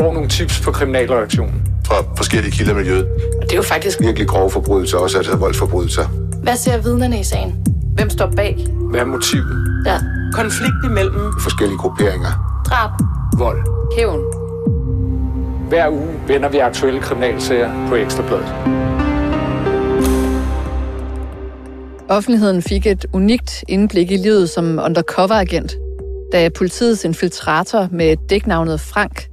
får nogle tips på kriminalreaktionen. Fra forskellige kilder i miljøet. Og det er jo faktisk Virkelig grove forbrydelser, også altså voldsforbrydelser. Hvad ser vidnerne i sagen? Hvem står bag? Hvad er motivet? Ja. Konflikt imellem Forskellige grupperinger. Drab. Vold. Hævn. Hver uge vender vi aktuelle kriminalsager på Ekstrabladet. Offentligheden fik et unikt indblik i livet som undercover-agent, da politiets infiltrator med dæknavnet Frank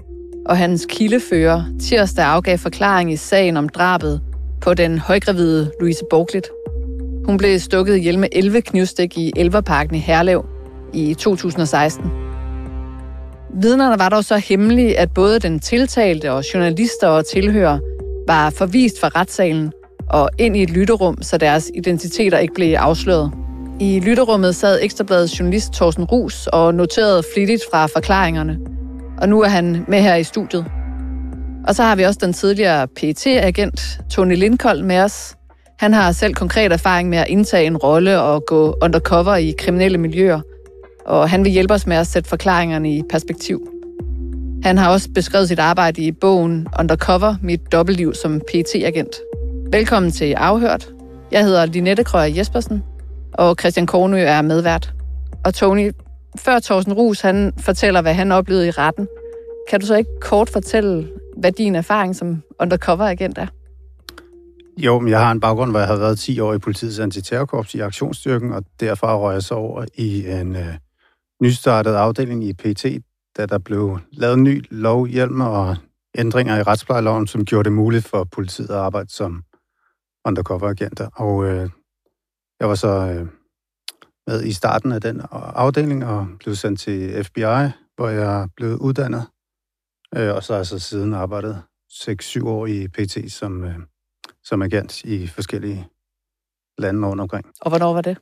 og hans kildefører tirsdag afgav forklaring i sagen om drabet på den højgravide Louise Borglit. Hun blev stukket ihjel med 11 knivstik i Elverparken i Herlev i 2016. Vidnerne var dog så hemmelige, at både den tiltalte og journalister og tilhører var forvist fra retssalen og ind i et lytterum, så deres identiteter ikke blev afsløret. I lytterummet sad Ekstrabladets journalist Thorsten Rus og noterede flittigt fra forklaringerne. Og nu er han med her i studiet. Og så har vi også den tidligere pt agent Tony Lindkold med os. Han har selv konkret erfaring med at indtage en rolle og gå undercover i kriminelle miljøer. Og han vil hjælpe os med at sætte forklaringerne i perspektiv. Han har også beskrevet sit arbejde i bogen Undercover, mit dobbeltliv som pt agent Velkommen til Afhørt. Jeg hedder Linette Krøyer Jespersen, og Christian Kornø er medvært. Og Tony, før Thorsten Rus han fortæller, hvad han oplevede i retten, kan du så ikke kort fortælle, hvad din erfaring som undercover-agent er? Jo, men jeg har en baggrund, hvor jeg har været 10 år i politiets antiterrorkorps i aktionsstyrken, og derfra røg jeg så over i en øh, nystartet afdeling i PT, da der blev lavet en ny lovhjelm og ændringer i retsplejeloven, som gjorde det muligt for politiet at arbejde som undercover-agenter. Og øh, jeg var så øh, med i starten af den afdeling og blev sendt til FBI, hvor jeg blev uddannet. Øh, og så har jeg så siden arbejdet 6-7 år i PT som, øh, som agent i forskellige lande rundt omkring. Og hvornår var det?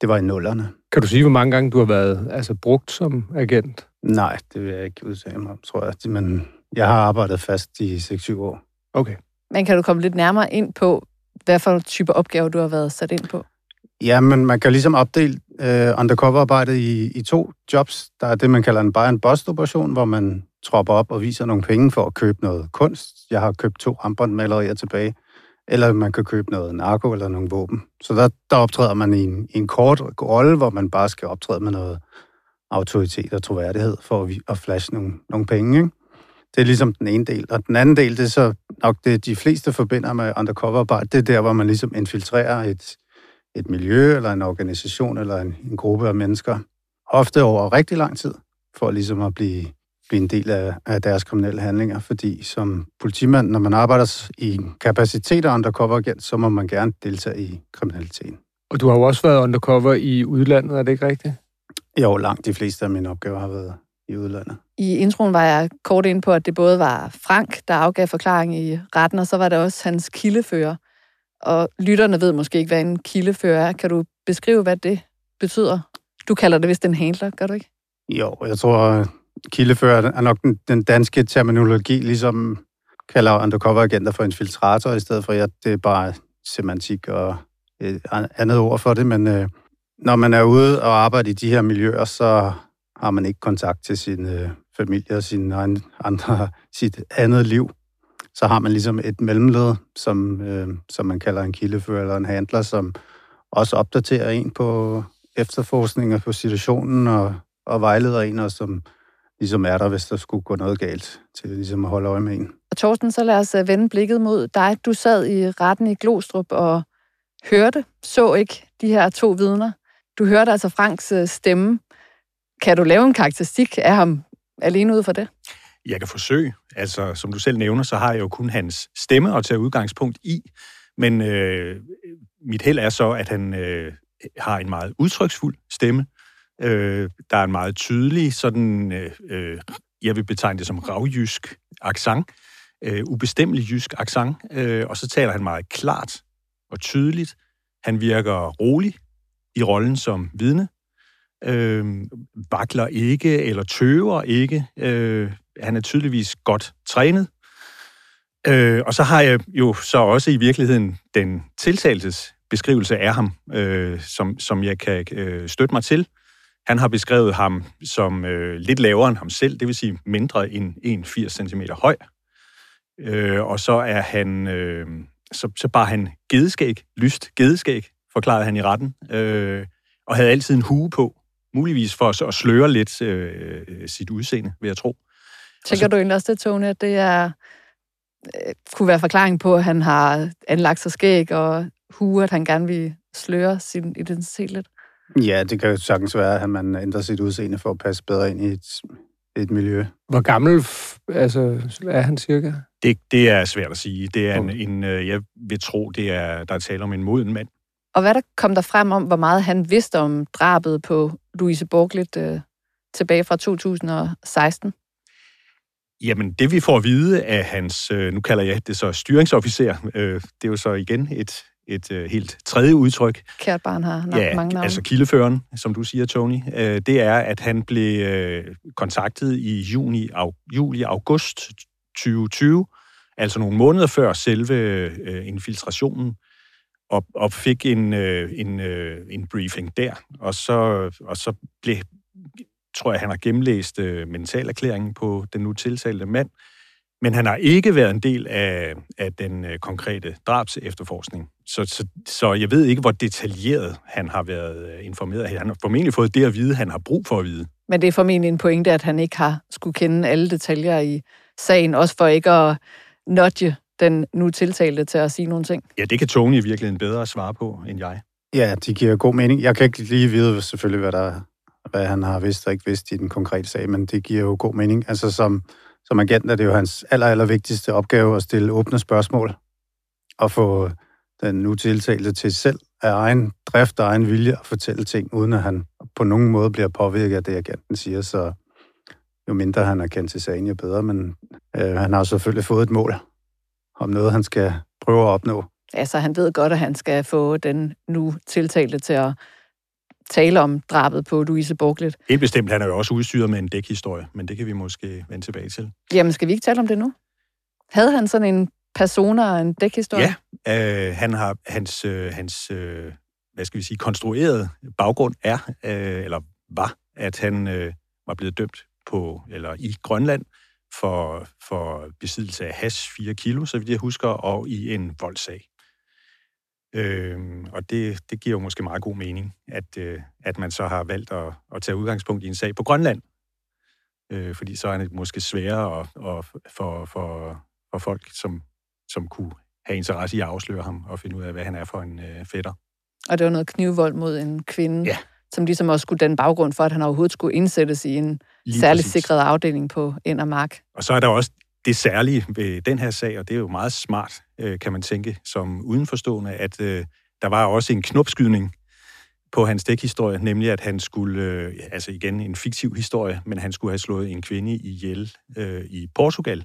Det var i nullerne. Kan du sige, hvor mange gange du har været altså, brugt som agent? Nej, det vil jeg ikke udtale mig om, tror jeg. Men jeg har arbejdet fast i 6-7 år. Okay. Men kan du komme lidt nærmere ind på, hvad for type opgaver du har været sat ind på? Ja, men man kan ligesom opdele øh, undercover-arbejdet i, i to jobs. Der er det, man kalder en buy and bust operation, hvor man tropper op og viser nogle penge for at købe noget kunst. Jeg har købt to Rembrandt-malerier tilbage. Eller man kan købe noget narko eller nogle våben. Så der, der optræder man i en, i en kort rolle, hvor man bare skal optræde med noget autoritet og troværdighed for at, at flashe nogle, nogle penge. Ikke? Det er ligesom den ene del. Og den anden del, det er så nok det, de fleste forbinder med undercover-arbejde. Det er der, hvor man ligesom infiltrerer et, et miljø, eller en organisation, eller en, en gruppe af mennesker. Ofte over rigtig lang tid, for ligesom at blive, blive en del af, af deres kriminelle handlinger. Fordi som politimand, når man arbejder i kapacitet af undercover-agent, så må man gerne deltage i kriminaliteten. Og du har jo også været undercover i udlandet, er det ikke rigtigt? Jo, langt de fleste af mine opgaver har været i udlandet. I introen var jeg kort ind på, at det både var Frank, der afgav forklaring i retten, og så var det også hans kildefører. Og lytterne ved måske ikke, hvad en kildefører er. Kan du beskrive, hvad det betyder? Du kalder det vist en handler, gør du ikke? Jo, jeg tror, kildefører er nok den, den danske terminologi, ligesom kalder undercover-agenter for infiltrator, i stedet for, at det er bare semantik og et andet ord for det, men øh, når man er ude og arbejder i de her miljøer, så har man ikke kontakt til sin øh, familie og sin egen, andre, sit andet liv. Så har man ligesom et mellemled, som, øh, som man kalder en kildefører eller en handler, som også opdaterer en på efterforskninger på situationen og, og vejleder en, og som ligesom er der, hvis der skulle gå noget galt, til ligesom at holde øje med en. Og Torsten, så lad os øh, vende blikket mod dig. Du sad i retten i Glostrup og hørte, så ikke de her to vidner. Du hørte altså Franks øh, stemme. Kan du lave en karakteristik af ham alene ud for det? Jeg kan forsøge. Altså, som du selv nævner, så har jeg jo kun hans stemme at tage udgangspunkt i. Men øh, mit held er så, at han øh, har en meget udtryksfuld stemme. Øh, der er en meget tydelig, sådan, øh, øh jeg vil betegne det som ravjysk accent, øh, ubestemmelig jysk accent, øh, og så taler han meget klart og tydeligt. Han virker rolig i rollen som vidne, øh, vakler ikke eller tøver ikke. Øh, han er tydeligvis godt trænet. Øh, og så har jeg jo så også i virkeligheden den tiltaltes beskrivelse af ham, øh, som, som jeg kan øh, støtte mig til. Han har beskrevet ham som øh, lidt lavere end ham selv, det vil sige mindre end 1,80 cm høj. Øh, og så er han, øh, så, så bare han gedeskæg, lyst gedeskæg, forklarede han i retten, øh, og havde altid en hue på, muligvis for at sløre lidt øh, sit udseende, vil jeg tro. Tænker du egentlig også det, Tone, at det er, øh, kunne være forklaring på, at han har anlagt sig skæg og hue, at han gerne vil sløre sin identitet lidt? Ja, det kan jo sagtens være, at man ændrer sit udseende for at passe bedre ind i et, et miljø. Hvor gammel altså, er han cirka? Det, det er svært at sige. Det er en, en, øh, jeg vil tro, det er, der er tale om en moden mand. Og hvad der kom der frem om, hvor meget han vidste om drabet på Louise Borglit øh, tilbage fra 2016? Jamen, det vi får at vide af hans, øh, nu kalder jeg det så styringsofficer, øh, det er jo så igen et, et øh, helt tredje udtryk, Kært barn har nok ja, mange navne. altså kildeføren, som du siger, Tony, øh, det er, at han blev øh, kontaktet i juni, au, juli-august 2020, altså nogle måneder før selve øh, infiltrationen, og, og fik en, øh, en, øh, en briefing der, og så, og så blev, tror jeg, han har gennemlæst øh, mentalerklæringen på den nu tiltalte mand, men han har ikke været en del af, af den øh, konkrete drabs efterforskning. Så, så, så jeg ved ikke, hvor detaljeret han har været øh, informeret. Han har formentlig fået det at vide, han har brug for at vide. Men det er formentlig en pointe, at han ikke har skulle kende alle detaljer i sagen, også for ikke at nudge den nu tiltalte til at sige nogle ting. Ja, det kan Tony i virkeligheden bedre svare på, end jeg. Ja, de giver god mening. Jeg kan ikke lige vide selvfølgelig, hvad, der, hvad han har vidst og ikke vidst i den konkrete sag, men det giver jo god mening. Altså som, som agent er det jo hans aller, aller vigtigste opgave at stille åbne spørgsmål og få den nu tiltalte til selv af egen drift og egen vilje at fortælle ting, uden at han på nogen måde bliver påvirket af det, agenten siger. Så jo mindre han er kendt til sagen, jo bedre. Men øh, han har selvfølgelig fået et mål om noget, han skal prøve at opnå. Altså, han ved godt, at han skal få den nu tiltalte til at tale om drabet på Louise Borglit. Helt bestemt, han er jo også udstyret med en dækhistorie, men det kan vi måske vende tilbage til. Jamen, skal vi ikke tale om det nu? Havde han sådan en persona og en dækhistorie? Ja, øh, han har hans, øh, hans øh, hvad skal vi sige, konstruerede baggrund er, øh, eller var, at han øh, var blevet dømt på, eller i Grønland for, for besiddelse af hash 4 kilo, så vidt jeg husker, og i en voldssag. Øh, og det, det giver jo måske meget god mening, at, øh, at man så har valgt at, at tage udgangspunkt i en sag på Grønland. Øh, fordi så er det måske sværere at, at, for, for, for folk, som, som kunne have interesse i at afsløre ham og finde ud af, hvad han er for en øh, fætter. Og det var noget knivvold mod en kvinde, Ja. Som ligesom også skulle den baggrund for, at han overhovedet skulle indsættes i en Lige særligt præcis. sikret afdeling på Indermark. Og så er der også det særlige ved den her sag, og det er jo meget smart, øh, kan man tænke, som udenforstående, at øh, der var også en knopskydning på hans dækhistorie, nemlig at han skulle, øh, altså igen en fiktiv historie, men han skulle have slået en kvinde ihjel øh, i Portugal.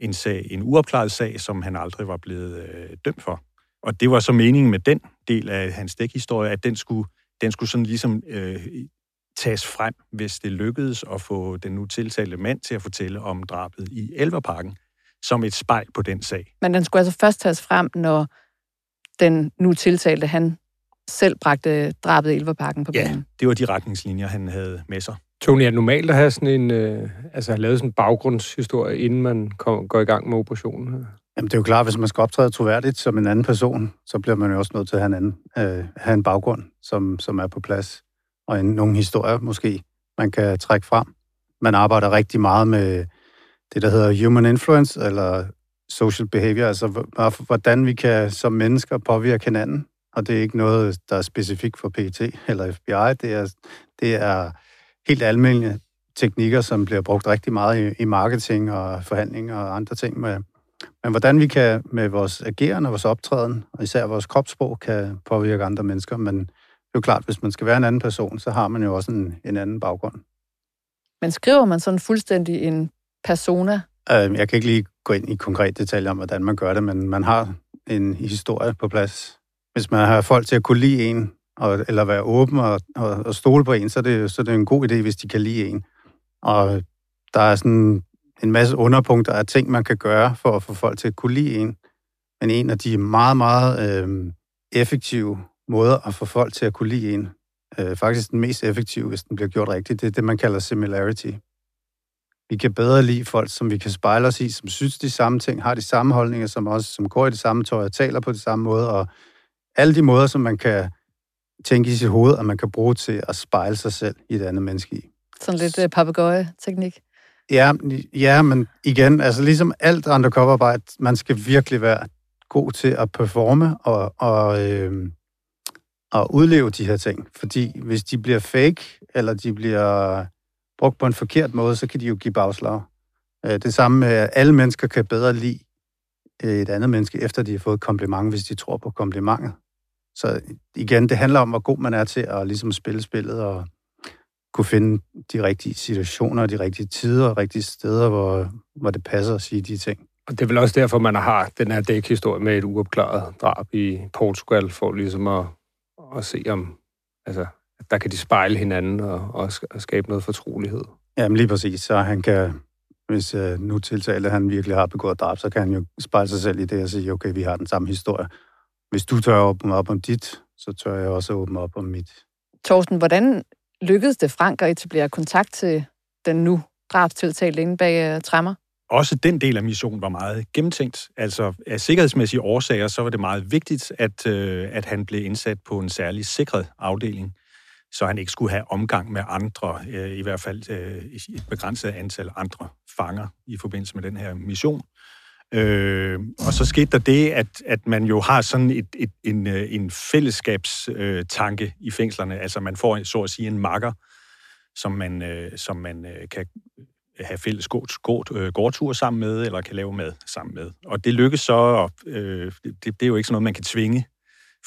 En sag, en uopklaret sag, som han aldrig var blevet øh, dømt for. Og det var så meningen med den del af hans dækhistorie, at den skulle, den skulle sådan ligesom øh, tages frem, hvis det lykkedes at få den nu tiltalte mand til at fortælle om drabet i Elverparken, som et spejl på den sag. Men den skulle altså først tages frem, når den nu tiltalte, han selv bragte drabet i Elverparken på Ja, banen. det var de retningslinjer, han havde med sig. Tony, er det normalt at have sådan en, øh, altså have lavet sådan en baggrundshistorie, inden man kom, går i gang med operationen? her? Jamen, det er jo klart, hvis man skal optræde troværdigt som en anden person, så bliver man jo også nødt til at have en, anden, øh, have en baggrund, som, som er på plads. Og en, nogle historier måske, man kan trække frem. Man arbejder rigtig meget med det, der hedder human influence, eller social behavior, altså hvordan vi kan som mennesker påvirke hinanden. Og det er ikke noget, der er specifikt for PET eller FBI. Det er, det er helt almindelige teknikker, som bliver brugt rigtig meget i, i marketing og forhandling og andre ting med, men hvordan vi kan med vores ageren og vores optræden, og især vores kropssprog, kan påvirke andre mennesker. Men det er jo klart, hvis man skal være en anden person, så har man jo også en, en anden baggrund. Men skriver man sådan fuldstændig en persona? Øh, Jeg kan ikke lige gå ind i konkrete detaljer om, hvordan man gør det, men man har en historie på plads. Hvis man har folk til at kunne lide en, og, eller være åben og, og, og stole på en, så er, det, så er det en god idé, hvis de kan lide en. Og der er sådan en masse underpunkter af ting, man kan gøre for at få folk til at kunne lide en. Men en af de meget, meget øh, effektive måder at få folk til at kunne lide en, øh, faktisk den mest effektive, hvis den bliver gjort rigtigt. Det er det, man kalder similarity. Vi kan bedre lide folk, som vi kan spejle os i, som synes de samme ting, har de samme holdninger som os, som går i det samme tøj og taler på det samme måde, og alle de måder, som man kan tænke i sit hoved, og man kan bruge til at spejle sig selv i et andet menneske i. Sådan lidt uh, papegøje-teknik. Ja, ja, men igen, altså ligesom alt undercover-arbejde, man skal virkelig være god til at performe og, og, øh, og udleve de her ting. Fordi hvis de bliver fake, eller de bliver brugt på en forkert måde, så kan de jo give bagslag. Øh, det samme med, at alle mennesker kan bedre lide øh, et andet menneske, efter de har fået kompliment, hvis de tror på komplimentet. Så igen, det handler om, hvor god man er til at ligesom spille spillet og kunne finde de rigtige situationer, de rigtige tider og rigtige steder, hvor, hvor det passer at sige de ting. Og det er vel også derfor, man har den her dækhistorie med et uopklaret drab i Portugal, for ligesom at, at se om, altså, at der kan de spejle hinanden og, og skabe noget fortrolighed. Jamen lige præcis, så han kan, hvis uh, nu tiltalte han virkelig har begået drab, så kan han jo spejle sig selv i det og sige, okay, vi har den samme historie. Hvis du tør åbne op om dit, så tør jeg også åbne op om mit. Torsten, hvordan lykkedes det Frank at etablere kontakt til den nu drabstiltalte inde bag uh, Også den del af missionen var meget gennemtænkt. Altså af sikkerhedsmæssige årsager, så var det meget vigtigt, at, øh, at han blev indsat på en særlig sikret afdeling, så han ikke skulle have omgang med andre, øh, i hvert fald øh, et begrænset antal andre fanger i forbindelse med den her mission. Øh, og så skete der det, at, at man jo har sådan et, et, en, øh, en fællesskabstanke øh, i fængslerne. Altså man får så at sige en makker, som man, øh, som man øh, kan have fælles øh, gårdtur sammen med, eller kan lave mad sammen med. Og det lykkes så, og, øh, det, det er jo ikke sådan noget, man kan tvinge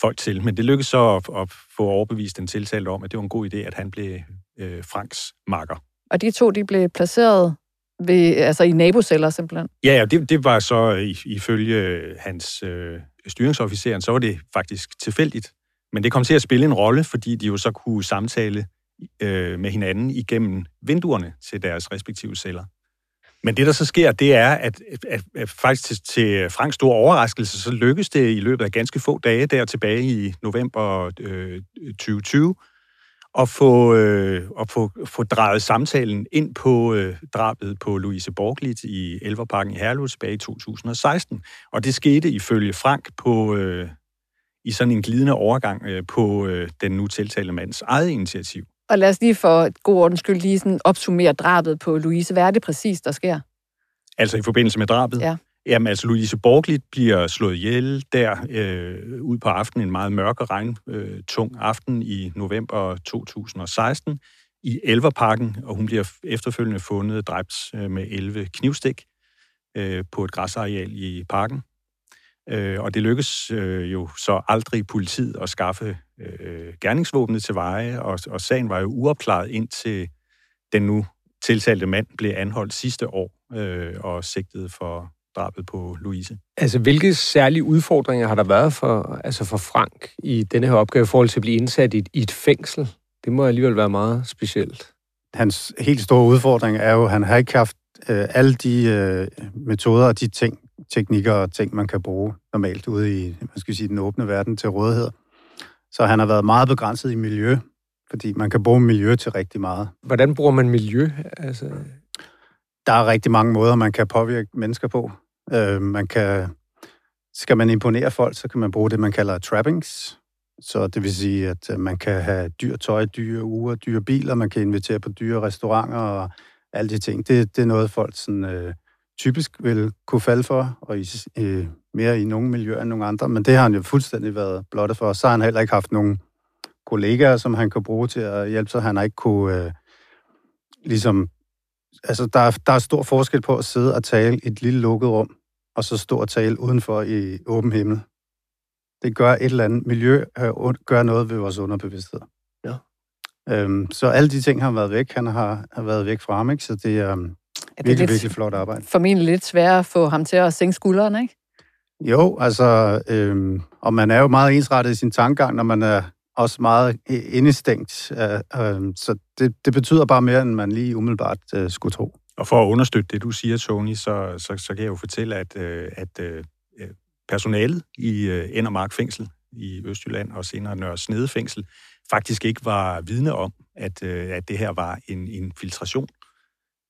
folk til, men det lykkes så at, at få overbevist den tiltalte om, at det var en god idé, at han blev øh, Franks makker. Og de to, de blev placeret ved, altså i naboceller simpelthen? Ja, ja det, det var så øh, ifølge øh, hans øh, styringsofficeren, så var det faktisk tilfældigt. Men det kom til at spille en rolle, fordi de jo så kunne samtale øh, med hinanden igennem vinduerne til deres respektive celler. Men det, der så sker, det er, at, at, at faktisk til, til Franks store overraskelse, så lykkedes det i løbet af ganske få dage der tilbage i november øh, 2020 at få, øh, at få, få drejet samtalen ind på øh, drabet på Louise Borglit i Elverparken i Herlev tilbage i 2016. Og det skete ifølge Frank på, øh, i sådan en glidende overgang øh, på øh, den nu tiltalte mands eget initiativ. Og lad os lige for god ordens skyld lige sådan opsummere drabet på Louise. Hvad er det præcis, der sker? Altså i forbindelse med drabet? Ja. Jamen altså, Louise Borglit bliver slået ihjel der øh, ud på aftenen, en meget mørk og regntung øh, aften i november 2016 i Elverparken, og hun bliver efterfølgende fundet dræbt øh, med 11 knivstik øh, på et græsareal i parken. Øh, og det lykkes øh, jo så aldrig politiet at skaffe øh, gerningsvåbnet til veje, og, og sagen var jo uopklaret indtil den nu tiltalte mand blev anholdt sidste år øh, og sigtet for drabet på Louise. Altså, hvilke særlige udfordringer har der været for, altså for Frank i denne her opgave i forhold til at blive indsat i, i et fængsel? Det må alligevel være meget specielt. Hans helt store udfordring er jo, at han har ikke haft øh, alle de øh, metoder og de ting, teknikker og ting, man kan bruge normalt ude i man skal sige, den åbne verden til rådighed. Så han har været meget begrænset i miljø, fordi man kan bruge miljø til rigtig meget. Hvordan bruger man miljø? Altså... Der er rigtig mange måder, man kan påvirke mennesker på. Øh, man kan, skal man imponere folk, så kan man bruge det, man kalder trappings. Så det vil sige, at øh, man kan have dyr tøj, dyre uger, dyre biler, man kan invitere på dyre restauranter og alle de ting. Det, det er noget, folk sådan, øh, typisk vil kunne falde for, og i, øh, mere i nogle miljøer end nogle andre, men det har han jo fuldstændig været blottet for. Så har han heller ikke haft nogen kollegaer, som han kan bruge til at hjælpe sig. Han har ikke kunne øh, ligesom... Altså, der er, der er stor forskel på at sidde og tale i et lille lukket rum, og så stå og tale udenfor i åben himmel. Det gør et eller andet miljø, øh, gør noget ved vores underbevidsthed. Ja. Øhm, så alle de ting har været væk. Han har, har været væk fra ham, ikke? Så det er, um, er det virkelig, lidt, virkelig flot arbejde. Formentlig lidt svært at få ham til at sænke skuldrene, ikke? Jo, altså, øhm, og man er jo meget ensrettet i sin tankegang, når man er også meget øh, indestængt. Øh, øh, så det, det betyder bare mere, end man lige umiddelbart øh, skulle tro. Og for at understøtte det, du siger, Tony, så, så, så kan jeg jo fortælle, at, øh, at øh, øh personalet i øh, Endermark Fængsel i Østjylland og senere Nørre Snede Fængsel faktisk ikke var vidne om, at, øh, at det her var en infiltration.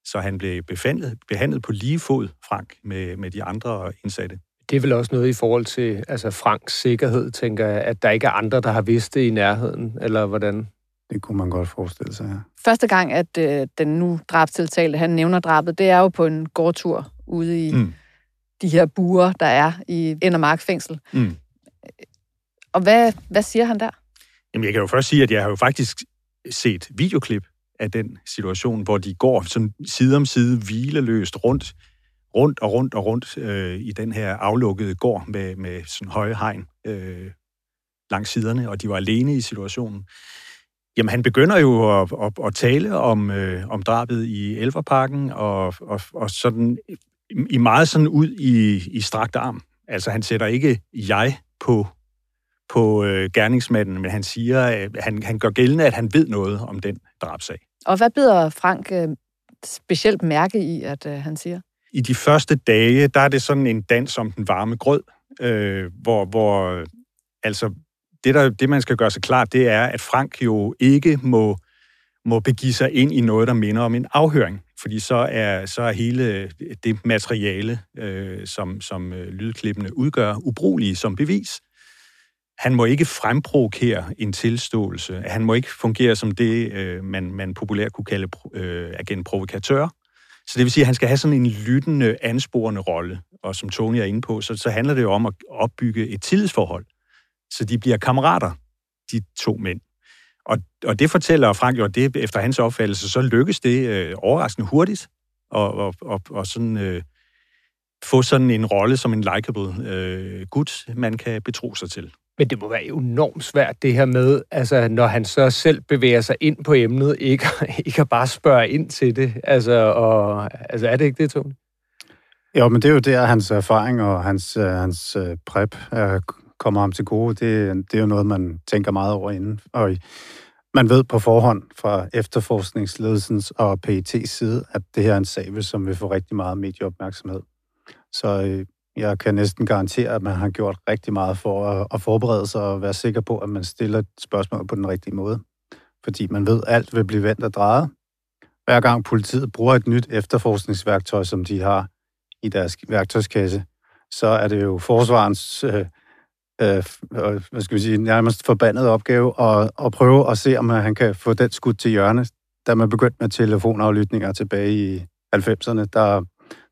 Så han blev behandlet, behandlet på lige fod, Frank, med, med de andre indsatte. Det er vel også noget i forhold til altså Franks sikkerhed, tænker jeg, at der ikke er andre, der har vidst det i nærheden, eller hvordan? Det kunne man godt forestille sig, ja. Første gang, at øh, den nu drabstiltalte, han nævner drabet, det er jo på en gårdtur ude i mm. de her buer, der er i Endermark fængsel. Mm. Og hvad, hvad siger han der? Jamen, jeg kan jo først sige, at jeg har jo faktisk set videoklip af den situation, hvor de går sådan side om side hvileløst rundt, rundt og rundt og rundt øh, i den her aflukkede gård med, med sådan høje hegn øh, langs siderne, og de var alene i situationen. Jamen, han begynder jo at, at, at tale om, øh, om drabet i Elverparken, og, og, og sådan i meget sådan ud i, i strakt arm. Altså, han sætter ikke jeg på på øh, gerningsmanden, men han siger, at han, han gør gældende, at han ved noget om den drabsag. Og hvad bider Frank øh, specielt mærke i, at øh, han siger? I de første dage, der er det sådan en dans om den varme grød, øh, hvor, hvor altså det, der, det, man skal gøre sig klart, det er, at Frank jo ikke må, må begive sig ind i noget, der minder om en afhøring. Fordi så er, så er hele det materiale, øh, som, som øh, lydklippene udgør, ubrugelige som bevis. Han må ikke fremprovokere en tilståelse. Han må ikke fungere som det, øh, man, man populært kunne kalde øh, agent provokatør. Så det vil sige, at han skal have sådan en lyttende, ansporende rolle. Og som Tony er inde på, så, så handler det jo om at opbygge et tillidsforhold. Så de bliver kammerater, de to mænd. Og, og det fortæller Frank jo, at det efter hans opfattelse, så lykkes det øh, overraskende hurtigt. Og, og, og, og sådan... Øh, få sådan en rolle som en likable øh, gut, man kan betro sig til. Men det må være enormt svært, det her med, altså, når han så selv bevæger sig ind på emnet, ikke, ikke at bare spørge ind til det. Altså, og, altså er det ikke det, Tony? Jo, men det er jo der, hans erfaring og hans, øh, hans øh, prep kommer ham til gode. Det, det er jo noget, man tænker meget over inden. Og man ved på forhånd fra efterforskningsledelsens og PET's side, at det her er en sag, som vil få rigtig meget medieopmærksomhed. Så øh, jeg kan næsten garantere, at man har gjort rigtig meget for at, at forberede sig og være sikker på, at man stiller spørgsmål på den rigtige måde. Fordi man ved, at alt vil blive vendt og drejet. Hver gang politiet bruger et nyt efterforskningsværktøj, som de har i deres værktøjskasse, så er det jo forsvarens øh, øh, øh hvad skal vi sige, nærmest forbandet opgave at, at prøve at se, om han kan få den skudt til hjørne. Da man begyndte med telefonaflytninger tilbage i 90'erne, der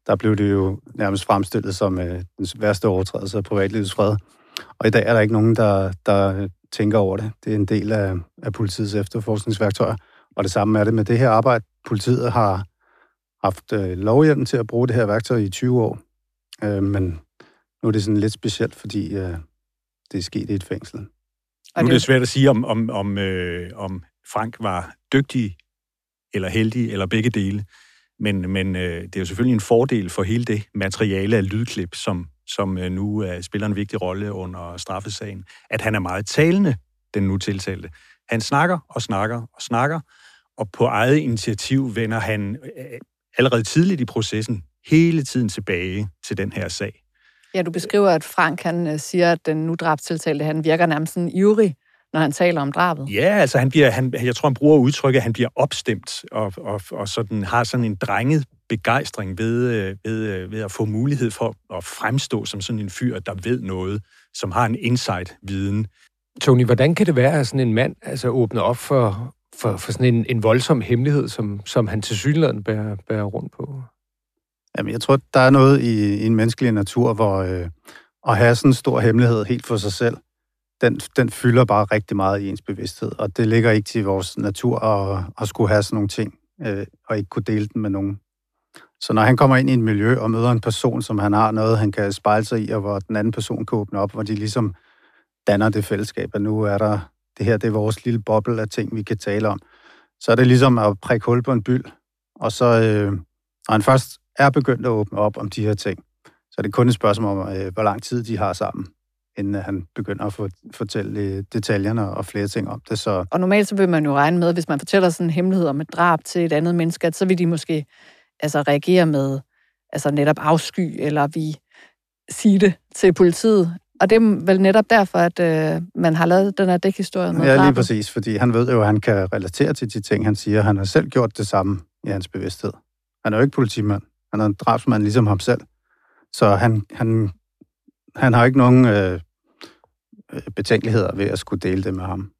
der blev det jo nærmest fremstillet som øh, den værste overtrædelse af privatlivets fred. Og i dag er der ikke nogen, der, der tænker over det. Det er en del af, af politiets efterforskningsværktøjer. Og det samme er det med det her arbejde. Politiet har haft øh, lovhjelm til at bruge det her værktøj i 20 år. Øh, men nu er det sådan lidt specielt, fordi øh, det er sket i et fængsel. Og nu er det svært at sige, om, om, om, øh, om Frank var dygtig eller heldig, eller begge dele. Men, men øh, det er jo selvfølgelig en fordel for hele det materiale af lydklip, som, som øh, nu øh, spiller en vigtig rolle under straffesagen, at han er meget talende, den nu tiltalte. Han snakker og snakker og snakker, og på eget initiativ vender han øh, allerede tidligt i processen hele tiden tilbage til den her sag. Ja, du beskriver, at Frank han øh, siger, at den nu drabstiltalte, han virker nærmest sådan ivrig når han taler om drabet? Ja, altså han bliver, han, jeg tror, han bruger udtrykket, at han bliver opstemt og, og, og sådan, har sådan en drenget begejstring ved, øh, ved, øh, ved at få mulighed for at fremstå som sådan en fyr, der ved noget, som har en insight-viden. Tony, hvordan kan det være, at sådan en mand altså, åbner op for, for, for sådan en, en voldsom hemmelighed, som, som han til synligheden bærer, bærer rundt på? Jamen, jeg tror, der er noget i, i en menneskelig natur, hvor øh, at have sådan en stor hemmelighed helt for sig selv, den, den fylder bare rigtig meget i ens bevidsthed, og det ligger ikke til vores natur at, at skulle have sådan nogle ting, øh, og ikke kunne dele den med nogen. Så når han kommer ind i et miljø og møder en person, som han har noget, han kan spejle sig i, og hvor den anden person kan åbne op, hvor de ligesom danner det fællesskab, at nu er der, det her det er vores lille boble af ting, vi kan tale om. Så er det ligesom at prikke hul på en byld, og så, øh, når han først er begyndt at åbne op om de her ting, så er det kun et spørgsmål om, øh, hvor lang tid de har sammen inden han begynder at fortælle detaljerne og flere ting om det. Så... Og normalt så vil man jo regne med, hvis man fortæller sådan en hemmelighed om et drab til et andet menneske, at så vil de måske altså, reagere med altså netop afsky, eller vi sige det til politiet. Og det er vel netop derfor, at øh, man har lavet den her dækhistorie med Ja, lige drabet. præcis, fordi han ved jo, at han kan relatere til de ting, han siger. Han har selv gjort det samme i hans bevidsthed. Han er jo ikke politimand. Han er en drabsmand ligesom ham selv. Så han, han, han har ikke nogen øh, øh, betænkeligheder ved at skulle dele det med ham.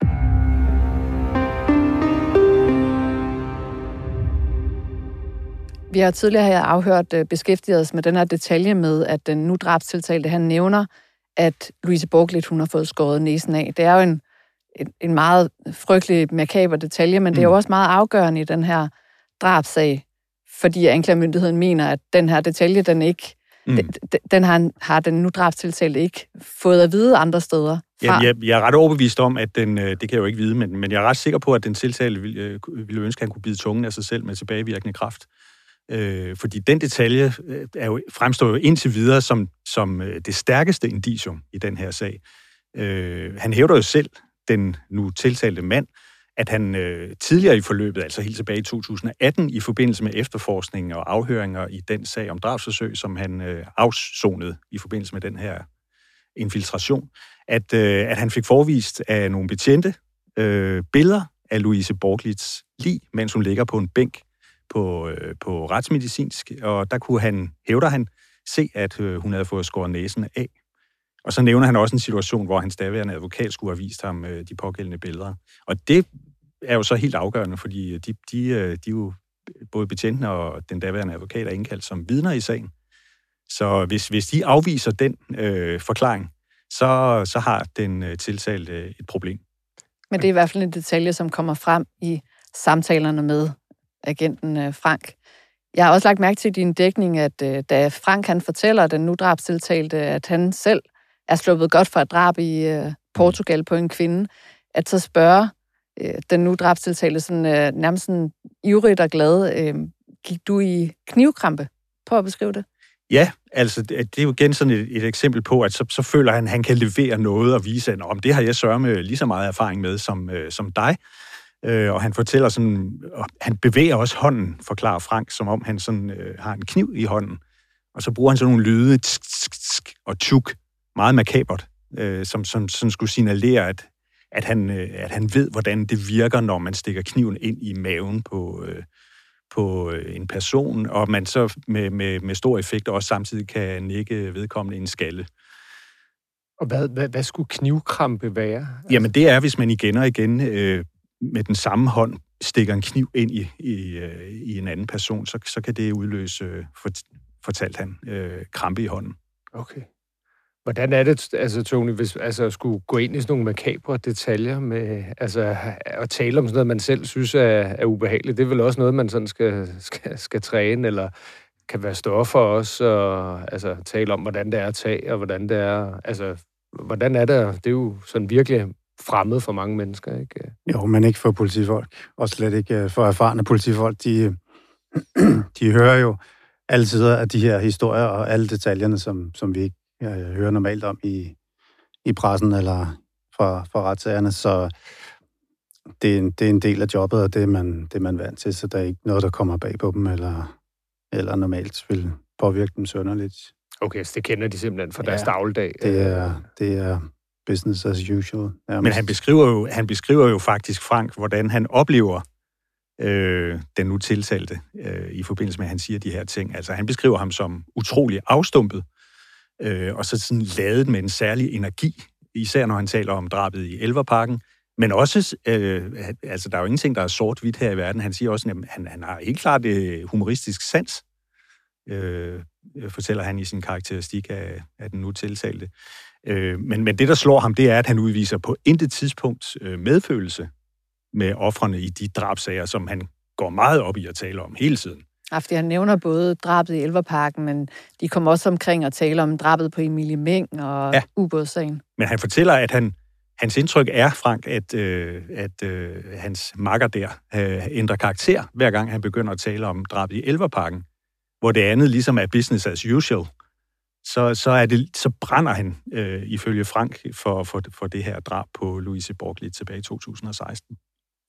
Vi har tidligere her afhørt øh, beskæftiget os med den her detalje med, at den nu drabstiltalte, han nævner, at Louise Borglit, hun har fået skåret næsen af. Det er jo en, en, en meget frygtelig, makaber detalje, men det er jo også meget afgørende i den her drabsag, fordi anklagemyndigheden mener, at den her detalje, den ikke, Mm. den, den har, har den nu drabstiltalte ikke fået at vide andre steder fra. Ja, jeg, jeg er ret overbevist om, at den, øh, det kan jeg jo ikke vide, men, men jeg er ret sikker på, at den tiltalte ville, øh, ville ønske, at han kunne bide tungen af sig selv med tilbagevirkende kraft. Øh, fordi den detalje øh, er jo, fremstår jo indtil videre som, som det stærkeste indicium i den her sag. Øh, han hævder jo selv, den nu tiltalte mand, at han øh, tidligere i forløbet, altså helt tilbage i 2018, i forbindelse med efterforskning og afhøringer i den sag om drabsforsøg, som han øh, afsonede i forbindelse med den her infiltration, at, øh, at han fik forvist af nogle betjente øh, billeder af Louise Borglits lig, mens hun ligger på en bænk på, øh, på retsmedicinsk, og der kunne han, hævder han, se, at øh, hun havde fået skåret næsen af. Og så nævner han også en situation, hvor hans daværende advokat skulle have vist ham øh, de pågældende billeder. Og det er jo så helt afgørende, fordi øh, de, de, øh, de er jo både betjentene og den daværende advokat er indkaldt som vidner i sagen. Så hvis, hvis de afviser den øh, forklaring, så, så har den øh, tiltalte øh, et problem. Men det er i hvert fald en detalje, som kommer frem i samtalerne med agenten øh, Frank. Jeg har også lagt mærke til din dækning, at øh, da Frank han fortæller den nu drabstiltalte, at han selv er sluppet godt for et drab i øh, Portugal på en kvinde, at så spørger øh, den nu drabstiltalte sådan, øh, nærmest sådan ivrigt og glad, øh, gik du i knivkrampe? Prøv at beskrive det. Ja, altså det det er jo igen sådan et, et eksempel på, at så, så føler han, at han kan levere noget og vise, at om det har jeg sørme lige så meget erfaring med som, øh, som dig. Øh, og han fortæller sådan, og han bevæger også hånden, forklarer Frank, som om han sådan øh, har en kniv i hånden. Og så bruger han sådan nogle lyde, tsk, tsk, tsk, og tjuk, meget makabert, øh, som, som sådan skulle signalere, at, at, han, øh, at han ved, hvordan det virker, når man stikker kniven ind i maven på, øh, på øh, en person, og man så med, med, med stor effekt også samtidig kan nikke vedkommende en skalle. Og hvad, hvad, hvad skulle knivkrampe være? Jamen det er, hvis man igen og igen øh, med den samme hånd stikker en kniv ind i, i, øh, i en anden person, så, så kan det udløse, øh, for, fortalt han, øh, krampe i hånden. Okay. Hvordan er det, altså Tony, hvis altså, at skulle gå ind i sådan nogle makabre detaljer med, altså at tale om sådan noget, man selv synes er, er ubehageligt, det er vel også noget, man sådan skal, skal, skal træne, eller kan være stoffer også, og altså tale om, hvordan det er at tage, og hvordan det er, altså, hvordan er det, det er jo sådan virkelig fremmed for mange mennesker, ikke? Jo, men ikke for politifolk. Og slet ikke øh, for erfarne politifolk. De, de hører jo altid af de her historier og alle detaljerne, som, som vi ikke øh, hører normalt om i, i pressen eller fra, fra retssagerne. Så det er, en, det er en del af jobbet, og det er, man, det er man vant til, så der er ikke noget, der kommer bag på dem, eller, eller normalt vil påvirke dem sønderligt. Okay, så det kender de simpelthen fra deres Ja, dagligdag. Det er, det er business as usual. Nærmest. Men han beskriver, jo, han beskriver jo faktisk, Frank, hvordan han oplever øh, den nu tiltalte øh, i forbindelse med, at han siger de her ting. Altså, han beskriver ham som utrolig afstumpet, øh, og så sådan ladet med en særlig energi, især når han taler om drabet i Elverparken, men også, øh, altså der er jo ingenting, der er sort-hvidt her i verden. Han siger også, at han, han har helt klart øh, humoristisk sans, øh, fortæller han i sin karakteristik af, af den nu tiltalte. Øh, men, men det, der slår ham, det er, at han udviser på intet tidspunkt øh, medfølelse med offrene i de drabsager, som han går meget op i at tale om hele tiden. Ja, fordi han nævner både drabet i Elverparken, men de kommer også omkring og taler om drabet på Emilie Meng og Ja. ubådssagen. Men han fortæller, at han, hans indtryk er, Frank, at, øh, at øh, hans makker der øh, ændrer karakter, hver gang han begynder at tale om drabet i Elverparken, hvor det andet ligesom er business as usual. Så, så, er det, så brænder han, øh, ifølge Frank, for, for, for det her drab på Louise Borgli tilbage i 2016.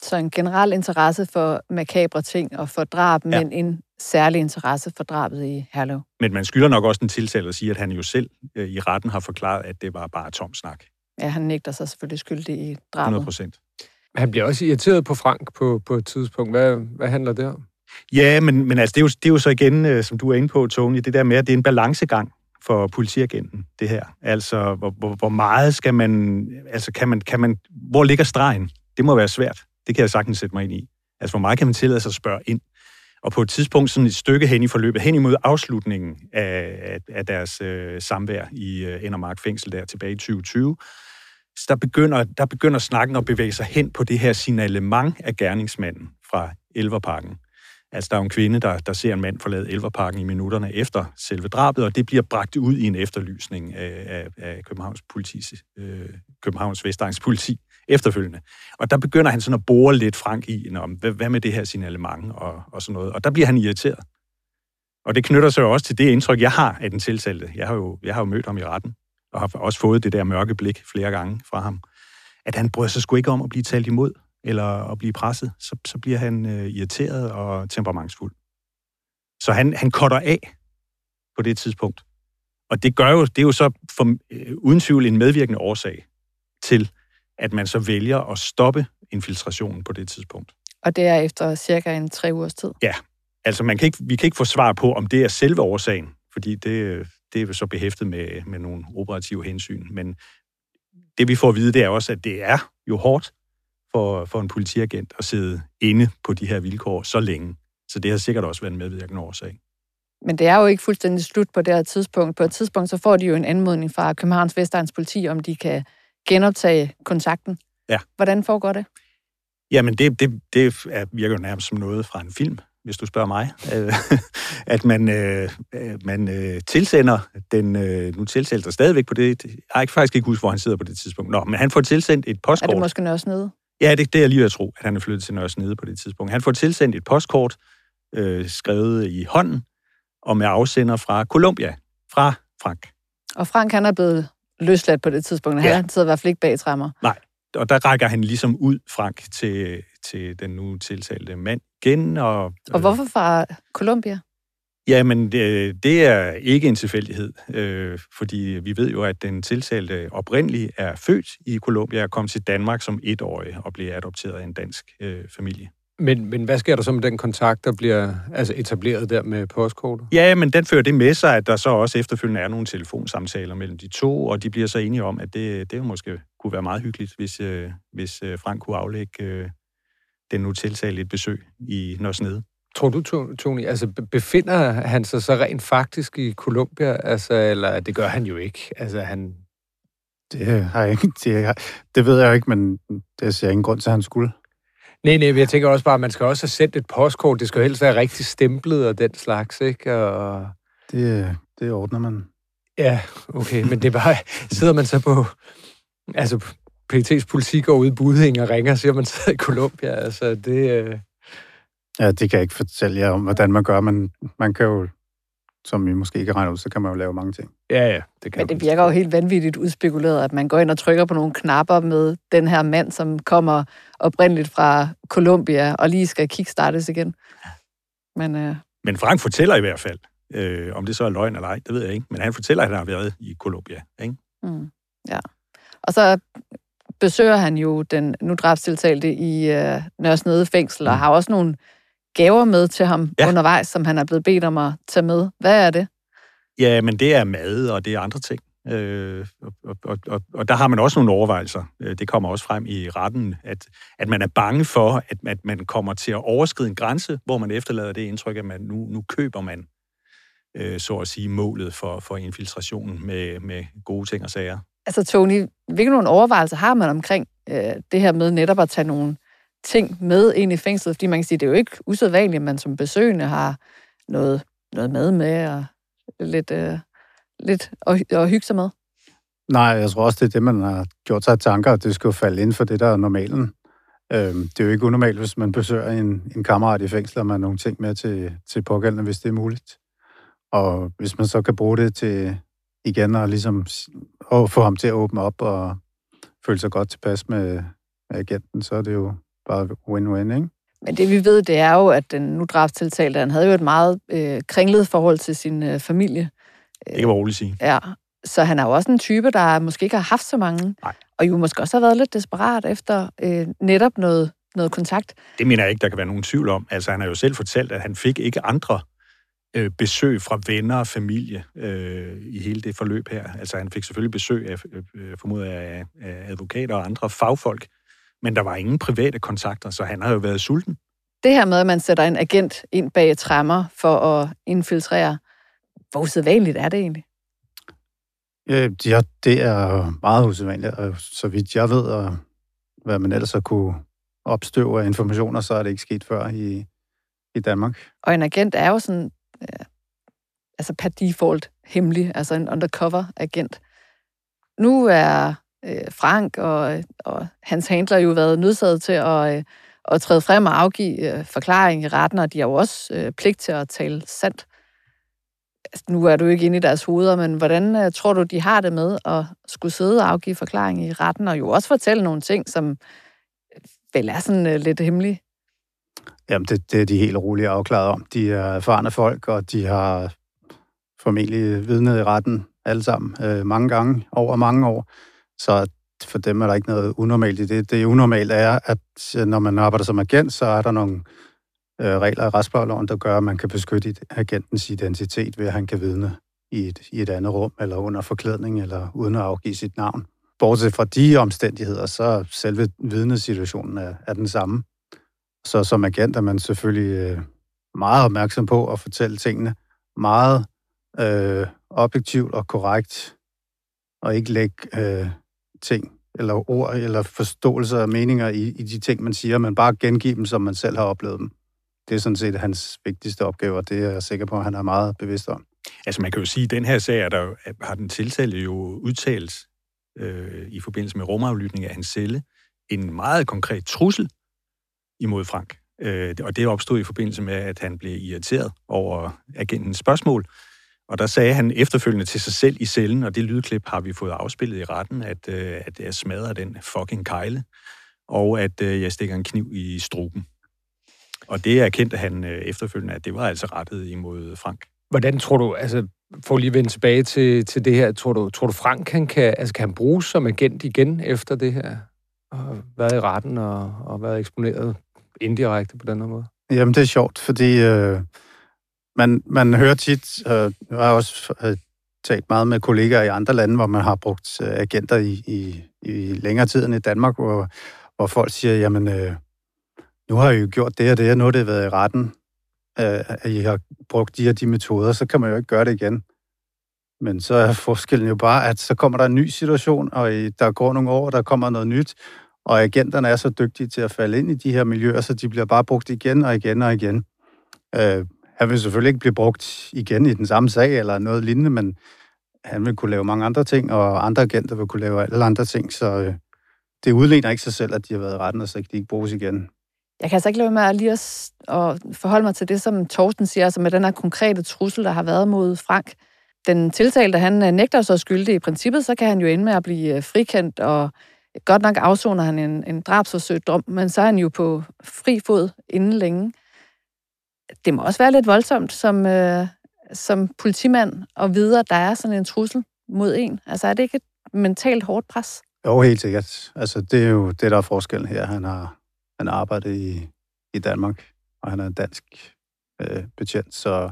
Så en generel interesse for makabre ting og for drab, ja. men en særlig interesse for drabet i Herlev. Men man skylder nok også den tiltale at sige, at han jo selv øh, i retten har forklaret, at det var bare tom snak. Ja, han nægter sig selvfølgelig skyldig i drabet. 100 procent. Han bliver også irriteret på Frank på, på et tidspunkt. Hvad, hvad handler det om? Ja, men, men altså, det, er jo, det er jo så igen, øh, som du er inde på, Tony, det der med, at det er en balancegang for politiagenten, det her. Altså, hvor, hvor, hvor meget skal man, altså, kan man, kan man, hvor ligger stregen? Det må være svært. Det kan jeg sagtens sætte mig ind i. Altså, hvor meget kan man tillade sig at spørge ind? Og på et tidspunkt, sådan et stykke hen i forløbet, hen imod afslutningen af, af, af deres øh, samvær i øh, Endermark fængsel der tilbage i 2020, så der begynder, der begynder snakken at bevæge sig hen på det her signalement af gerningsmanden fra Elverparken. Altså, der er jo en kvinde, der, der ser en mand forlade Elverparken i minutterne efter selve drabet, og det bliver bragt ud i en efterlysning af, af, af Københavns, politis, øh, Københavns Vestegns politi efterfølgende. Og der begynder han sådan at bore lidt Frank i, om, hvad, med det her signalement og, og sådan noget. Og der bliver han irriteret. Og det knytter sig jo også til det indtryk, jeg har af den tiltalte. Jeg har jo, jeg har jo mødt ham i retten, og har også fået det der mørke blik flere gange fra ham. At han bryder sig sgu ikke om at blive talt imod eller at blive presset, så, så bliver han øh, irriteret og temperamentsfuld. Så han, han cutter af på det tidspunkt. Og det gør jo, det er jo så for, øh, uden tvivl en medvirkende årsag til, at man så vælger at stoppe infiltrationen på det tidspunkt. Og det er efter cirka en tre ugers tid? Ja. Altså, man kan ikke, vi kan ikke få svar på, om det er selve årsagen, fordi det, det er så behæftet med, med nogle operative hensyn. Men det, vi får at vide, det er også, at det er jo hårdt for, for en politiagent at sidde inde på de her vilkår så længe. Så det har sikkert også været en medvirkende årsag. Men det er jo ikke fuldstændig slut på det her tidspunkt. På et tidspunkt så får de jo en anmodning fra Københavns Vestegns politi, om de kan genoptage kontakten. Ja. Hvordan foregår det? Jamen, det, det, det er, virker jo nærmest som noget fra en film, hvis du spørger mig. at man, øh, man øh, tilsender den, øh, nu tilsætter der stadigvæk på det, jeg ikke faktisk ikke huske, hvor han sidder på det tidspunkt. Nå, men han får tilsendt et postkort. Er det måske Nørres Nede? Ja, det, det er lige at tro, at han er flyttet til Nørres Nede på det tidspunkt. Han får tilsendt et postkort, øh, skrevet i hånden, og med afsender fra Colombia, fra Frank. Og Frank, han er blevet løsladt på det tidspunkt. Ja. Han sidder i hvert fald ikke bag træmmer. Nej, og der rækker han ligesom ud, Frank, til, til den nu tiltalte mand igen. Og, og hvorfor fra Colombia? Jamen, det, det er ikke en tilfældighed, øh, fordi vi ved jo, at den tiltalte oprindeligt er født i Colombia og kom til Danmark som etårig og blev adopteret af en dansk øh, familie. Men, men hvad sker der så med den kontakt, der bliver altså etableret der med postkortet? Ja, men den fører det med sig, at der så også efterfølgende er nogle telefonsamtaler mellem de to, og de bliver så enige om, at det, det måske kunne være meget hyggeligt, hvis, øh, hvis øh, Frank kunne aflægge øh, den nu tiltalte et besøg i Nørresnede. Tror du, Tony, altså befinder han sig så rent faktisk i Colombia, altså, eller det gør han jo ikke? Altså, han... Det, har jeg ikke, det, det ved jeg ikke, men det ser ingen grund til, at han skulle. Nej, nej, jeg tænker også bare, at man skal også have sendt et postkort. Det skal jo helst være rigtig stemplet og den slags, ikke? Og... Det, det ordner man. Ja, okay, men det er bare... Sidder man så på... Altså, PT's politik går ud i Buding og ringer siger, man sidder i Colombia. Altså, det... Øh... Ja, det kan jeg ikke fortælle jer om, hvordan man gør, men man kan jo, som I måske ikke regner ud, så kan man jo lave mange ting. Ja, ja. Det kan men det virker jo helt vanvittigt udspekuleret, at man går ind og trykker på nogle knapper med den her mand, som kommer oprindeligt fra Colombia og lige skal kickstartes igen. Men, øh... men Frank fortæller i hvert fald, øh, om det så er løgn eller ej, det ved jeg ikke, men han fortæller, at han har været i Colombia. Ikke? Mm, ja. Og så besøger han jo den nu drabstiltalte i øh, Nørresnede fængsel, mm. og har også nogle gaver med til ham ja. undervejs, som han er blevet bedt om at tage med. Hvad er det? Ja, men det er mad, og det er andre ting. Øh, og, og, og, og der har man også nogle overvejelser. Øh, det kommer også frem i retten, at, at man er bange for, at, at man kommer til at overskride en grænse, hvor man efterlader det indtryk, at man nu, nu køber man, øh, så at sige, målet for, for infiltrationen med, med gode ting og sager. Altså Tony, hvilke nogle overvejelser har man omkring øh, det her med netop at tage nogle ting med ind i fængslet? Fordi man kan sige, det er jo ikke usædvanligt, at man som besøgende har noget, noget mad med og lidt, øh, lidt og, og hygge sig med. Nej, jeg tror også, det er det, man har gjort sig tanker, at det skal falde inden for det, der er normalen. Øhm, det er jo ikke unormalt, hvis man besøger en, en kammerat i fængsel, og man har nogle ting med til, til pågældende, hvis det er muligt. Og hvis man så kan bruge det til igen og ligesom og få ham til at åbne op og føle sig godt tilpas med, med agenten, så er det jo bare win-win, ikke? Men det vi ved, det er jo, at den nu drabstiltalte, han havde jo et meget øh, kringlet forhold til sin øh, familie. Det kan man roligt sige. Ja, så han er jo også en type, der måske ikke har haft så mange. Nej. Og jo måske også har været lidt desperat efter øh, netop noget, noget kontakt. Det mener jeg ikke, der kan være nogen tvivl om. Altså, han har jo selv fortalt, at han fik ikke andre øh, besøg fra venner og familie øh, i hele det forløb her. Altså, han fik selvfølgelig besøg af, øh, formodet af, af advokater og andre fagfolk, men der var ingen private kontakter, så han har jo været sulten. Det her med, at man sætter en agent ind bag træmmer for at infiltrere, hvor usædvanligt er det egentlig? Øh, ja, det er meget usædvanligt, og så vidt jeg ved, og hvad man ellers har kunne opstøve af informationer, så er det ikke sket før i, i Danmark. Og en agent er jo sådan, øh, altså per default hemmelig, altså en undercover-agent. Nu er øh, Frank og, og hans handler jo været nødsaget til at, øh, at træde frem og afgive øh, forklaring i retten, og de har jo også øh, pligt til at tale sandt. Altså, nu er du jo ikke inde i deres hoveder, men hvordan øh, tror du, de har det med at skulle sidde og afgive forklaring i retten, og jo også fortælle nogle ting, som øh, vel er sådan øh, lidt hemmelige? Jamen, det, det er de helt roligt afklaret om. De er erfarne folk, og de har formentlig vidnet i retten alle sammen øh, mange gange over mange år. Så for dem er der ikke noget unormalt i det. Det unormale er, at når man arbejder som agent, så er der nogle øh, regler i retsplejeloven, der gør, at man kan beskytte agentens identitet ved, at han kan vidne i et, i et andet rum, eller under forklædning, eller uden at afgive sit navn. Bortset fra de omstændigheder, så er selve vidnesituationen er, er den samme. Så som agent er man selvfølgelig øh, meget opmærksom på at fortælle tingene meget øh, objektivt og korrekt, og ikke lægge øh, ting eller ord eller forståelser og meninger i, i de ting, man siger, men bare gengive dem, som man selv har oplevet dem. Det er sådan set hans vigtigste opgave, og det er jeg sikker på, at han er meget bevidst om. Altså man kan jo sige, at den her sag, er der, har den tiltalte jo udtalt øh, i forbindelse med rumaflytning af hans celle, en meget konkret trussel imod Frank. Øh, og det opstod i forbindelse med, at han blev irriteret over agentens spørgsmål. Og der sagde han efterfølgende til sig selv i cellen, og det lydklip har vi fået afspillet i retten, at, øh, at jeg smadrer den fucking kejle, og at øh, jeg stikker en kniv i struben. Og det erkendte han øh, efterfølgende, at det var altså rettet imod Frank. Hvordan tror du, altså for lige at vende tilbage til, til det her, tror du, tror du Frank han kan, altså, kan han bruges som agent igen efter det her? Og været i retten og, og været eksponeret indirekte på den her måde? Jamen, det er sjovt, fordi øh, man, man hører tit, øh, jeg har også øh, talt meget med kollegaer i andre lande, hvor man har brugt øh, agenter i, i, i længere tid end i Danmark, hvor, hvor folk siger, jamen, øh, nu har I jo gjort det og det, og nu har det været i retten, øh, at I har brugt de og de metoder, så kan man jo ikke gøre det igen. Men så er forskellen jo bare, at så kommer der en ny situation, og i, der går nogle år, der kommer noget nyt, og agenterne er så dygtige til at falde ind i de her miljøer, så de bliver bare brugt igen og igen og igen. Øh, han vil selvfølgelig ikke blive brugt igen i den samme sag eller noget lignende, men han vil kunne lave mange andre ting, og andre agenter vil kunne lave alle andre ting, så øh, det udligner ikke sig selv, at de har været i retten, og så ikke de ikke bruges igen. Jeg kan altså ikke lade med at lige at, at forholde mig til det, som Torsten siger, altså med den her konkrete trussel, der har været mod Frank. Den tiltalte, han øh, nægter så skyldig i princippet, så kan han jo ende med at blive øh, frikendt, og godt nok afsoner han en, en drabsforsøgt dom, men så er han jo på fri fod inden længe. Det må også være lidt voldsomt som, øh, som politimand at vide, at der er sådan en trussel mod en. Altså er det ikke et mentalt hårdt pres? Jo, helt sikkert. Altså, det er jo det, der er forskellen her. Han har, han har arbejdet i, i Danmark, og han er en dansk øh, betjent, så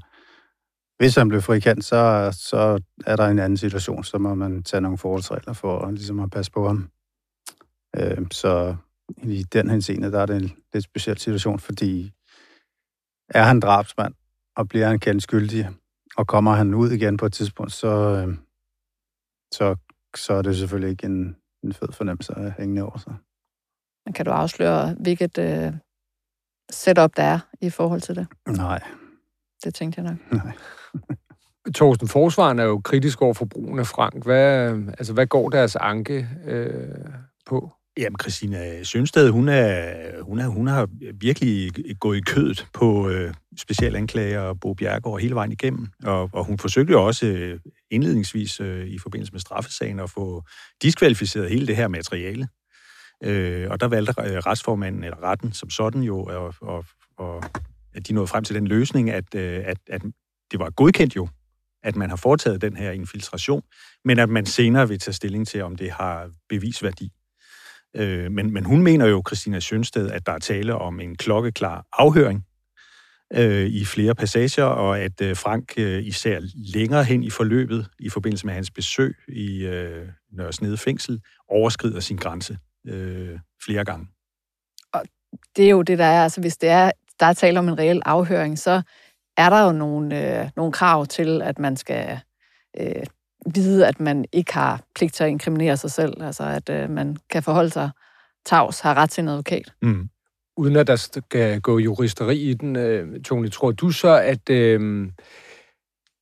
hvis han blev frikendt, så, så er der en anden situation, så må man tage nogle forholdsregler for ligesom at passe på ham. Øh, så i den henseende, der er det en lidt speciel situation, fordi er han drabsmand, og bliver han kendt skyldig, og kommer han ud igen på et tidspunkt, så, øh, så, så er det selvfølgelig ikke en, en fed fornemmelse at hænge over sig. Men kan du afsløre, hvilket øh, setup der er i forhold til det? Nej. Det tænkte jeg nok. Nej. Torsten, forsvaren er jo kritisk over for brugen af Frank. Hvad, altså, hvad går deres anke øh, på? Jamen, Christina Sønsted, hun, er, hun, er, hun har virkelig gået i kødet på øh, specialanklager og Bo Bjergård hele vejen igennem. Og, og hun forsøgte jo også øh, indledningsvis øh, i forbindelse med straffesagen at få diskvalificeret hele det her materiale. Øh, og der valgte øh, retsformanden, eller retten som sådan jo, og, og, og at de nåede frem til den løsning, at, øh, at, at det var godkendt jo, at man har foretaget den her infiltration, men at man senere vil tage stilling til, om det har bevisværdi. Øh, men, men hun mener jo, Christina Sjønsted, at der er tale om en klokkeklar afhøring øh, i flere passager, og at øh, Frank øh, især længere hen i forløbet, i forbindelse med hans besøg i øh, Nørresnede fængsel, overskrider sin grænse øh, flere gange. Og det er jo det, der er, altså hvis det er, der er tale om en reel afhøring, så er der jo nogle, øh, nogle krav til, at man skal øh, vide, at man ikke har pligt til at inkriminere sig selv, altså at øh, man kan forholde sig tavs, har ret til en advokat. Mm. Uden at der skal gå juristeri i den, øh, Tony, tror du så, at... Øh,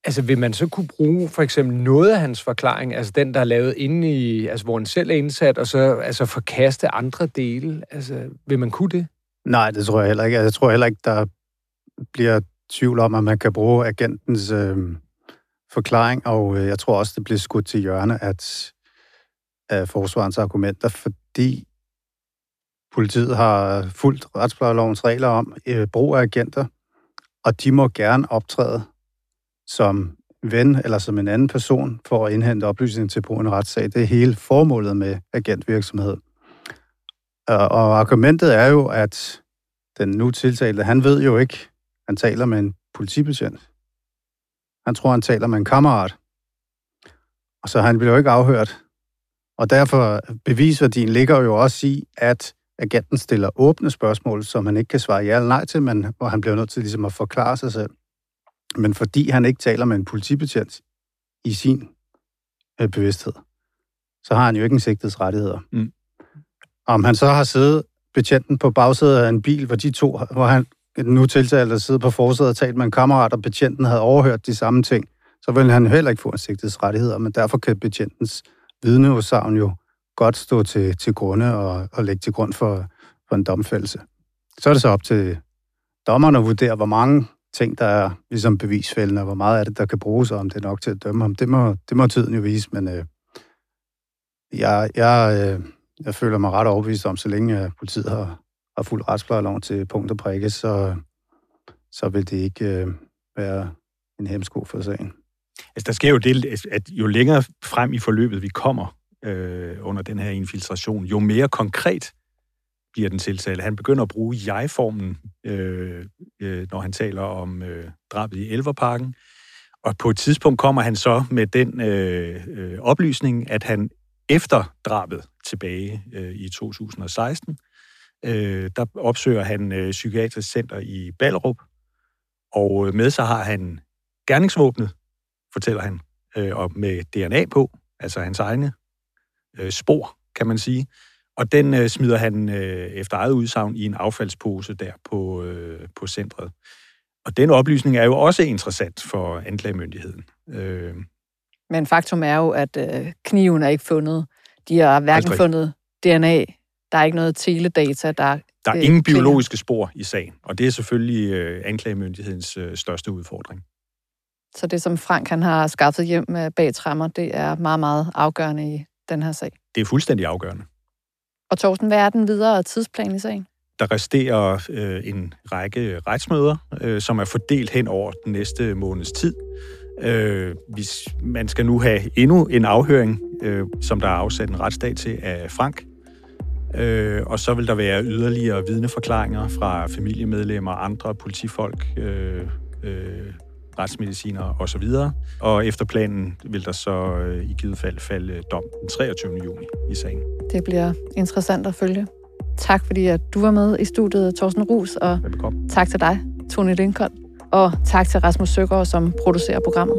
Altså, vil man så kunne bruge for eksempel noget af hans forklaring, altså den, der er lavet inde i, altså hvor han selv er indsat, og så altså forkaste andre dele? Altså, vil man kunne det? Nej, det tror jeg heller ikke. Altså, Jeg tror heller ikke, der bliver tvivl om, at man kan bruge agentens øh, forklaring, og øh, jeg tror også, det bliver skudt til hjørne at, af forsvarens argumenter, fordi politiet har fulgt retsplejelovens regler om øh, brug af agenter, og de må gerne optræde som ven eller som en anden person for at indhente oplysninger til brug af en retssag. Det er hele formålet med agentvirksomhed. Og, og argumentet er jo, at den nu tiltalte, han ved jo ikke, han taler med en politibetjent. Han tror, han taler med en kammerat. Og så han bliver jo ikke afhørt. Og derfor bevisværdien ligger jo også i, at agenten stiller åbne spørgsmål, som han ikke kan svare ja eller nej til, men hvor han bliver nødt til ligesom at forklare sig selv. Men fordi han ikke taler med en politibetjent i sin øh, bevidsthed, så har han jo ikke en sigtets rettigheder. Mm. Om han så har siddet betjenten på bagsædet af en bil, hvor de to, hvor han nu tiltalte at sidde på forsædet og talt med en kammerat, og betjenten havde overhørt de samme ting, så vil han heller ikke få en rettigheder, men derfor kan betjentens vidneudsagn jo godt stå til, til grunde og, og lægge til grund for, for en domfældelse. Så er det så op til dommerne at vurdere, hvor mange ting, der er ligesom bevisfældende, og hvor meget af det, der kan bruges, og om det er nok til at dømme ham. Det må, det må tiden jo vise, men øh, jeg, jeg, øh, jeg føler mig ret overbevist om, så længe øh, politiet har, har fuld retsplejelov til punkt og prikke, så, så vil det ikke øh, være en hemsko for sagen. Altså, der sker jo det, at jo længere frem i forløbet vi kommer øh, under den her infiltration, jo mere konkret bliver den tiltale. Han begynder at bruge jeg-formen, øh, øh, når han taler om øh, drabet i Elverparken. Og på et tidspunkt kommer han så med den øh, øh, oplysning, at han efter drabet tilbage øh, i 2016, øh, der opsøger han øh, psykiatrisk center i Ballerup, og øh, med sig har han gerningsvåbnet, fortæller han, øh, og med DNA på, altså hans egne øh, spor, kan man sige. Og den øh, smider han øh, efter eget udsagn i en affaldspose der på, øh, på centret. Og den oplysning er jo også interessant for anklagemyndigheden. Øh, Men faktum er jo, at øh, kniven er ikke fundet. De har hverken Aldrig. fundet DNA, der er ikke noget teledata, der der er øh, ingen klinger. biologiske spor i sagen, og det er selvfølgelig øh, anklagemyndighedens øh, største udfordring. Så det, som Frank han har skaffet hjem øh, bag træmmer, det er meget, meget afgørende i den her sag. Det er fuldstændig afgørende. Og Torsten, hvad er den videre tidsplan i sagen? Der resterer øh, en række retsmøder, øh, som er fordelt hen over den næste måneds tid. Øh, hvis man skal nu have endnu en afhøring, øh, som der er afsat en retsdag til af Frank. Øh, og så vil der være yderligere vidneforklaringer fra familiemedlemmer, andre politifolk, øh, øh, retsmediciner osv. Og efter planen vil der så øh, i givet fald falde dom den 23. juni i sagen. Det bliver interessant at følge. Tak fordi at du var med i studiet, Thorsten Rus, og Velbekomme. tak til dig, Tony Lincoln. Og tak til Rasmus Søgaard, som producerer programmet.